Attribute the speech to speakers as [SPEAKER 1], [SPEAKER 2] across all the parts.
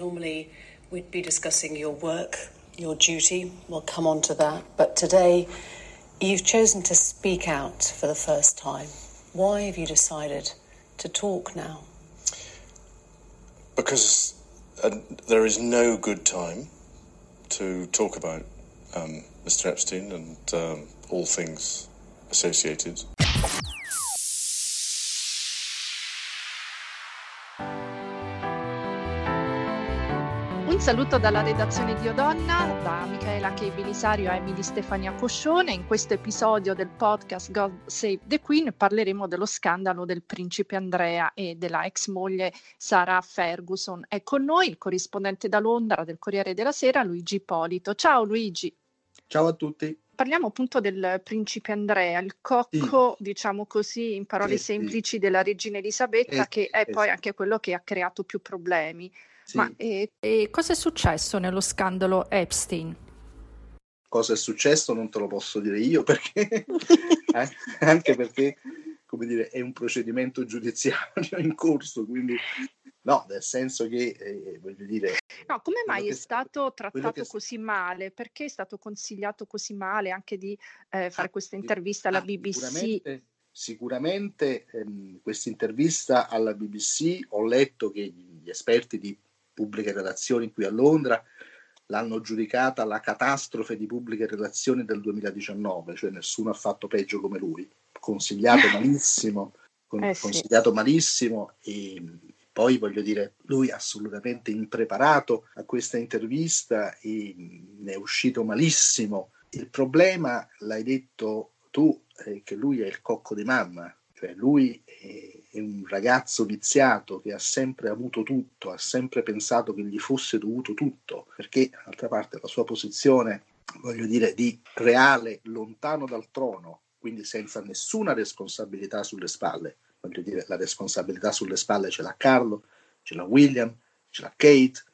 [SPEAKER 1] Normally, we'd be discussing your work, your duty. We'll come on to that. But today, you've chosen to speak out for the first time. Why have you decided to talk now?
[SPEAKER 2] Because uh, there is no good time to talk about um, Mr. Epstein and um, all things associated.
[SPEAKER 3] Un saluto dalla redazione di Odonna, da Michaela Che Belisario a Emily Stefania Coscione. In questo episodio del podcast God Save the Queen parleremo dello scandalo del principe Andrea e della ex moglie Sara Ferguson. È con noi il corrispondente da Londra del Corriere della Sera, Luigi Ippolito. Ciao Luigi.
[SPEAKER 4] Ciao a tutti.
[SPEAKER 3] Parliamo appunto del principe Andrea, il cocco, sì. diciamo così, in parole eh, semplici, sì. della regina Elisabetta, eh, che è eh, poi anche quello che ha creato più problemi. Sì. Ma e, e cosa è successo nello scandalo Epstein?
[SPEAKER 4] Cosa è successo non te lo posso dire io perché anche perché come dire, è un procedimento giudiziario in corso, quindi no, nel senso che eh, voglio dire.
[SPEAKER 3] No, come mai è stato trattato che... così male? Perché è stato consigliato così male anche di eh, fare ah, questa intervista alla ah, BBC?
[SPEAKER 4] Sicuramente, sicuramente ehm, questa intervista alla BBC ho letto che gli esperti di pubbliche relazioni qui a Londra l'hanno giudicata la catastrofe di pubbliche relazioni del 2019, cioè nessuno ha fatto peggio come lui, consigliato malissimo, con, eh sì. consigliato malissimo e poi voglio dire, lui assolutamente impreparato a questa intervista e ne è uscito malissimo. Il problema, l'hai detto tu, è che lui è il cocco di mamma, cioè lui è è un ragazzo viziato che ha sempre avuto tutto, ha sempre pensato che gli fosse dovuto tutto, perché d'altra parte la sua posizione, voglio dire, di reale lontano dal trono, quindi senza nessuna responsabilità sulle spalle, voglio dire, la responsabilità sulle spalle ce l'ha Carlo, ce l'ha William, ce l'ha Kate,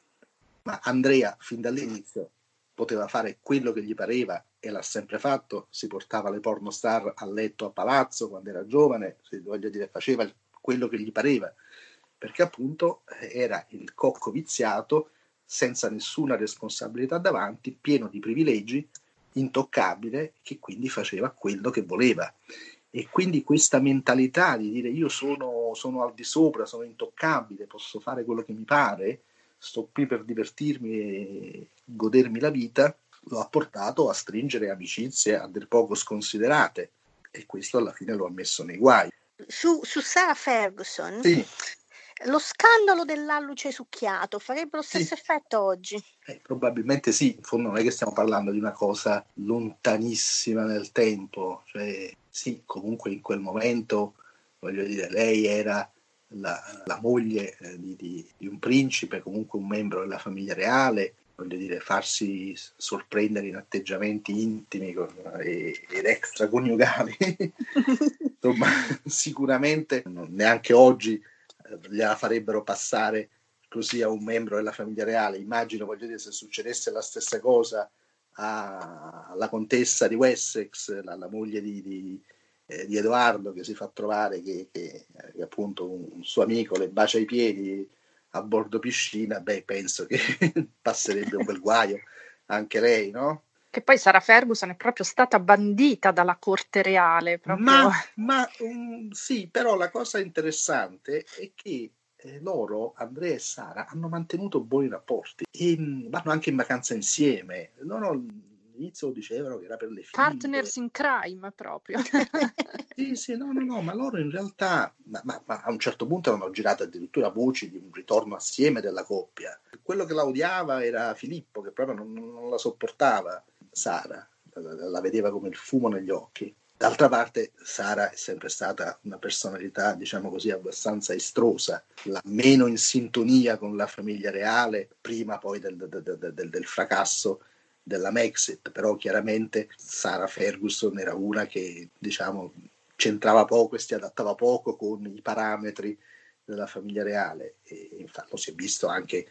[SPEAKER 4] ma Andrea fin dall'inizio poteva fare quello che gli pareva e l'ha sempre fatto, si portava le pornostar a letto a palazzo quando era giovane, voglio dire, faceva quello che gli pareva, perché appunto eh, era il cocco viziato, senza nessuna responsabilità davanti, pieno di privilegi, intoccabile, che quindi faceva quello che voleva. E quindi questa mentalità di dire io sono, sono al di sopra, sono intoccabile, posso fare quello che mi pare, sto qui per divertirmi e godermi la vita, lo ha portato a stringere amicizie a dir poco sconsiderate e questo alla fine lo ha messo nei guai
[SPEAKER 5] su, su Sarah Ferguson,
[SPEAKER 4] sì.
[SPEAKER 5] lo scandalo dell'alluce succhiato farebbe lo stesso sì. effetto oggi?
[SPEAKER 4] Eh, probabilmente sì, in fondo non è che stiamo parlando di una cosa lontanissima nel tempo, cioè sì, comunque in quel momento, voglio dire, lei era la, la moglie eh, di, di, di, un principe, comunque un membro della famiglia reale, voglio dire, farsi sorprendere in atteggiamenti intimi e, ed extraconiugali, insomma, sicuramente neanche oggi eh, gliela farebbero passare così a un membro della famiglia reale. Immagino, voglio dire, se succedesse la stessa cosa alla contessa di Wessex, la, la moglie di, di, eh, di, Edoardo, che si fa trovare che, che, che appunto un, un suo amico le bacia i piedi a bordo piscina, beh, penso che passerebbe un bel guaio anche lei, no?
[SPEAKER 3] Che poi Sara Ferguson è proprio stata bandita dalla corte reale. Proprio.
[SPEAKER 4] Ma, ma um, sì, però la cosa interessante è che eh, loro, Andrea e Sara, hanno mantenuto buoni rapporti e mh, mm, vanno anche in vacanza insieme. Ho, all'inizio dicevano che era per le figlie.
[SPEAKER 3] Partners in crime proprio.
[SPEAKER 4] sì, sì, no, no, no, ma loro in realtà, ma, ma, ma a un certo punto hanno girato addirittura voci di un ritorno assieme della coppia. Quello che la odiava era Filippo, che proprio non, non la sopportava, Sara, la, vedeva come il fumo negli occhi. D'altra parte, Sara è sempre stata una personalità, diciamo così, abbastanza estrosa, la meno in sintonia con la famiglia reale, prima poi del, del, del, del fracasso della Mexit, però chiaramente Sara Ferguson era una che diciamo c'entrava poco e si adattava poco con i parametri della famiglia reale e infatti lo si è visto anche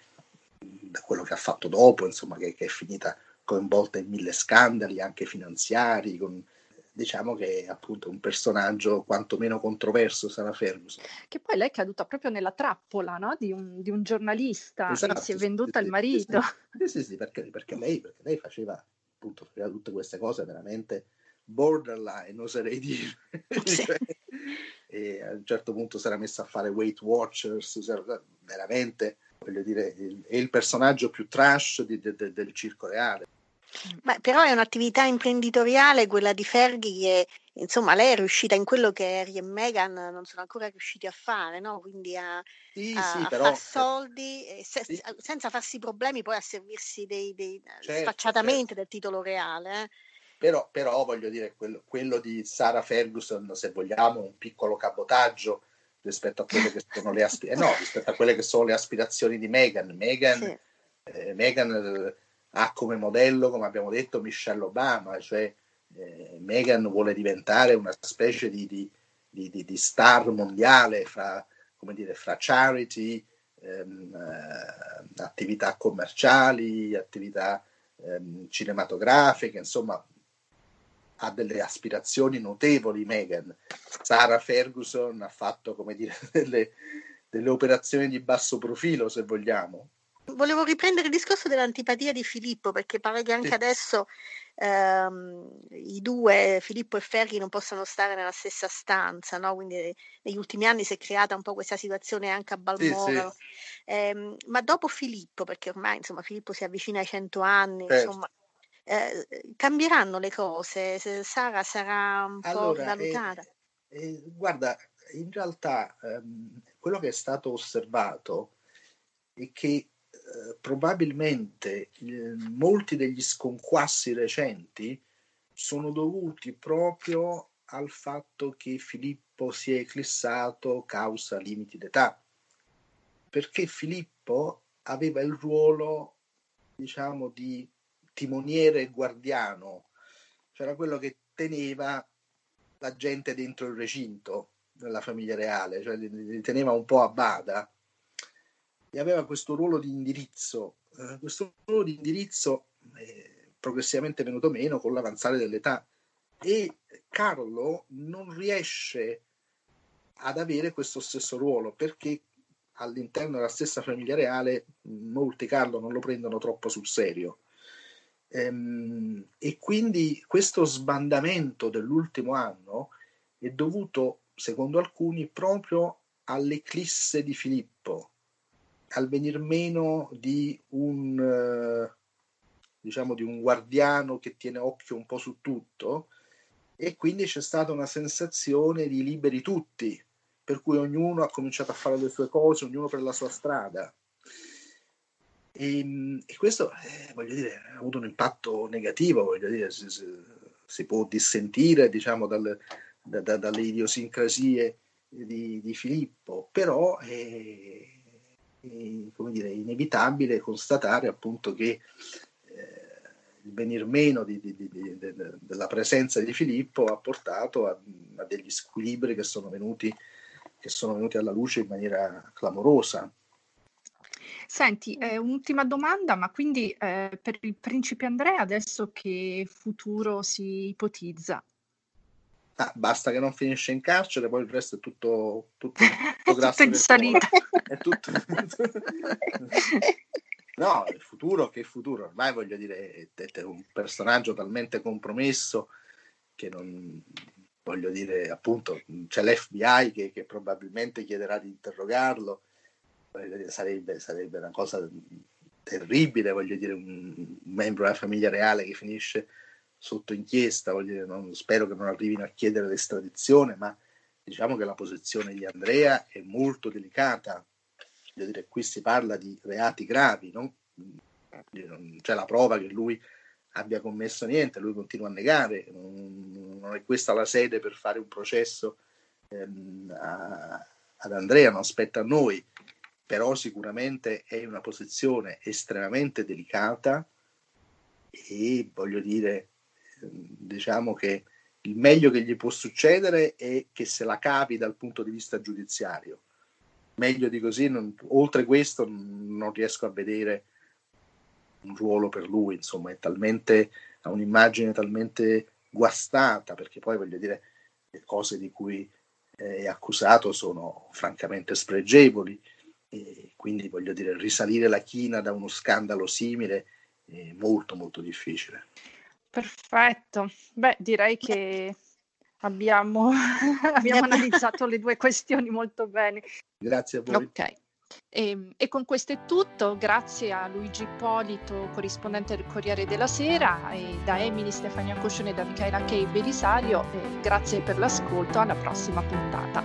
[SPEAKER 4] da quello che ha fatto dopo, insomma che, che è finita coinvolta in mille scandali anche finanziari, con diciamo che è appunto un personaggio quantomeno controverso Sara Ferguson.
[SPEAKER 3] Che poi lei è caduta proprio nella trappola no? di, un, di, un, giornalista
[SPEAKER 4] esatto,
[SPEAKER 3] e si è venduta
[SPEAKER 4] sì,
[SPEAKER 3] il marito.
[SPEAKER 4] Sì, sì, sì perché, perché, lei, perché, lei, faceva appunto faceva tutte queste cose veramente borderline, oserei dire. Sì. cioè, e a un certo punto si era messa a fare Weight Watchers, veramente, voglio dire, è il personaggio più trash di, de, de, del circo reale.
[SPEAKER 5] Beh, però è un'attività imprenditoriale quella di Ferghi che insomma lei è riuscita in quello che Harry e Meghan non sono ancora riusciti a fare, no? quindi a,
[SPEAKER 4] sì,
[SPEAKER 5] a,
[SPEAKER 4] sì,
[SPEAKER 5] a
[SPEAKER 4] però,
[SPEAKER 5] far soldi se,
[SPEAKER 4] sì.
[SPEAKER 5] senza farsi problemi poi a servirsi dei, dei
[SPEAKER 4] certo,
[SPEAKER 5] sfacciatamente
[SPEAKER 4] certo.
[SPEAKER 5] del titolo reale. Eh?
[SPEAKER 4] Però, però, voglio dire, quello, quello di Sara Ferguson, se vogliamo, un piccolo cabotaggio rispetto a quelle che sono le, aspi- eh no, rispetto a quelle che sono le aspirazioni di Meghan. Meghan, eh, Meghan eh, ha come modello, come abbiamo detto, Michelle Obama, cioè eh, Meghan vuole diventare una specie di, di, di, di- star mondiale fra, dire, fra charity, ehm, eh, attività commerciali, attività ehm, cinematografiche, insomma ha delle aspirazioni notevoli Meghan. Sara Ferguson ha fatto, come dire, delle, delle operazioni di basso profilo, se vogliamo.
[SPEAKER 5] Volevo riprendere il discorso dell'antipatia di Filippo, perché pare che anche
[SPEAKER 4] Sì.
[SPEAKER 5] adesso ehm, i due, Filippo e Ferri, non possano stare nella stessa stanza, no? Quindi negli ultimi anni si è creata un po' questa situazione anche a Balmoral. Ehm, ma dopo Filippo, perché ormai insomma Filippo si avvicina ai 100 anni,
[SPEAKER 4] Certo.
[SPEAKER 5] insomma, eh, cambieranno le cose, Se Sara sarà un po'
[SPEAKER 4] Allora, eh,
[SPEAKER 5] rivalutata.
[SPEAKER 4] eh, guarda, in realtà ehm, quello che è stato osservato è che eh, probabilmente eh, molti degli sconquassi recenti sono dovuti proprio al fatto che Filippo si è eclissato causa limiti d'età, perché Filippo aveva il ruolo, diciamo, di timoniere e guardiano, c'era quello che teneva la gente dentro il recinto della famiglia reale, cioè li teneva un po' a bada e aveva questo ruolo di indirizzo. Eh, questo ruolo di indirizzo è progressivamente venuto meno con l'avanzare dell'età e Carlo non riesce ad avere questo stesso ruolo perché all'interno della stessa famiglia reale molti Carlo non lo prendono troppo sul serio. Ehm, e quindi questo sbandamento dell'ultimo anno è dovuto, secondo alcuni, proprio all'eclisse di Filippo, al venir meno di un, eh, diciamo, di un guardiano che tiene occhio un po' su tutto e quindi c'è stata una sensazione di liberi tutti, per cui ognuno ha cominciato a fare le sue cose, ognuno per la sua strada. E, e questo, eh, voglio dire, ha avuto un impatto negativo, voglio dire, si, si, può dissentire, diciamo, dal, da, da, dalle idiosincrasie di, di Filippo, però è, come dire, inevitabile constatare appunto che eh, il venir meno di, di, di, della presenza di Filippo ha portato a, a degli squilibri che sono, venuti, che sono venuti alla luce in maniera clamorosa.
[SPEAKER 3] Senti, eh, un'ultima domanda, ma quindi eh, per il principe Andrea adesso che futuro si ipotizza?
[SPEAKER 4] Ah, basta che non finisce in carcere, poi il resto è tutto, tutto, tutto
[SPEAKER 3] grasso tutto in salita.
[SPEAKER 4] È tutto... no, il futuro, che futuro? Ormai voglio dire, è un personaggio talmente compromesso che non, voglio dire, appunto, c'è l'FBI che, che probabilmente chiederà di interrogarlo, sarebbe, sarebbe una cosa terribile, voglio dire, un membro della famiglia reale che finisce sotto inchiesta, voglio dire, non, spero che non arrivino a chiedere l'estradizione, ma diciamo che la posizione di Andrea è molto delicata. Voglio dire, qui si parla di reati gravi, no? non c'è la prova che lui abbia commesso niente, lui continua a negare, non è questa la sede per fare un processo ehm, a, ad Andrea, non spetta a noi, però sicuramente è una posizione estremamente delicata e voglio dire, diciamo che il meglio che gli può succedere è che se la cavi dal punto di vista giudiziario. Meglio di così, non, oltre questo non riesco a vedere un ruolo per lui, insomma, è talmente, ha un'immagine talmente guastata, perché poi voglio dire, le cose di cui è accusato sono francamente spregevoli, e quindi voglio dire, risalire la china da uno scandalo simile è molto molto difficile.
[SPEAKER 3] Perfetto, beh direi che abbiamo, abbiamo analizzato le due questioni molto bene.
[SPEAKER 4] Grazie a voi.
[SPEAKER 3] Ok. E, ehm, e, con questo è tutto, grazie a Luigi Ippolito, corrispondente del Corriere della Sera, e da Emily Stefania Coscione e da Michaela Kei Belisario, grazie per l'ascolto, alla prossima puntata.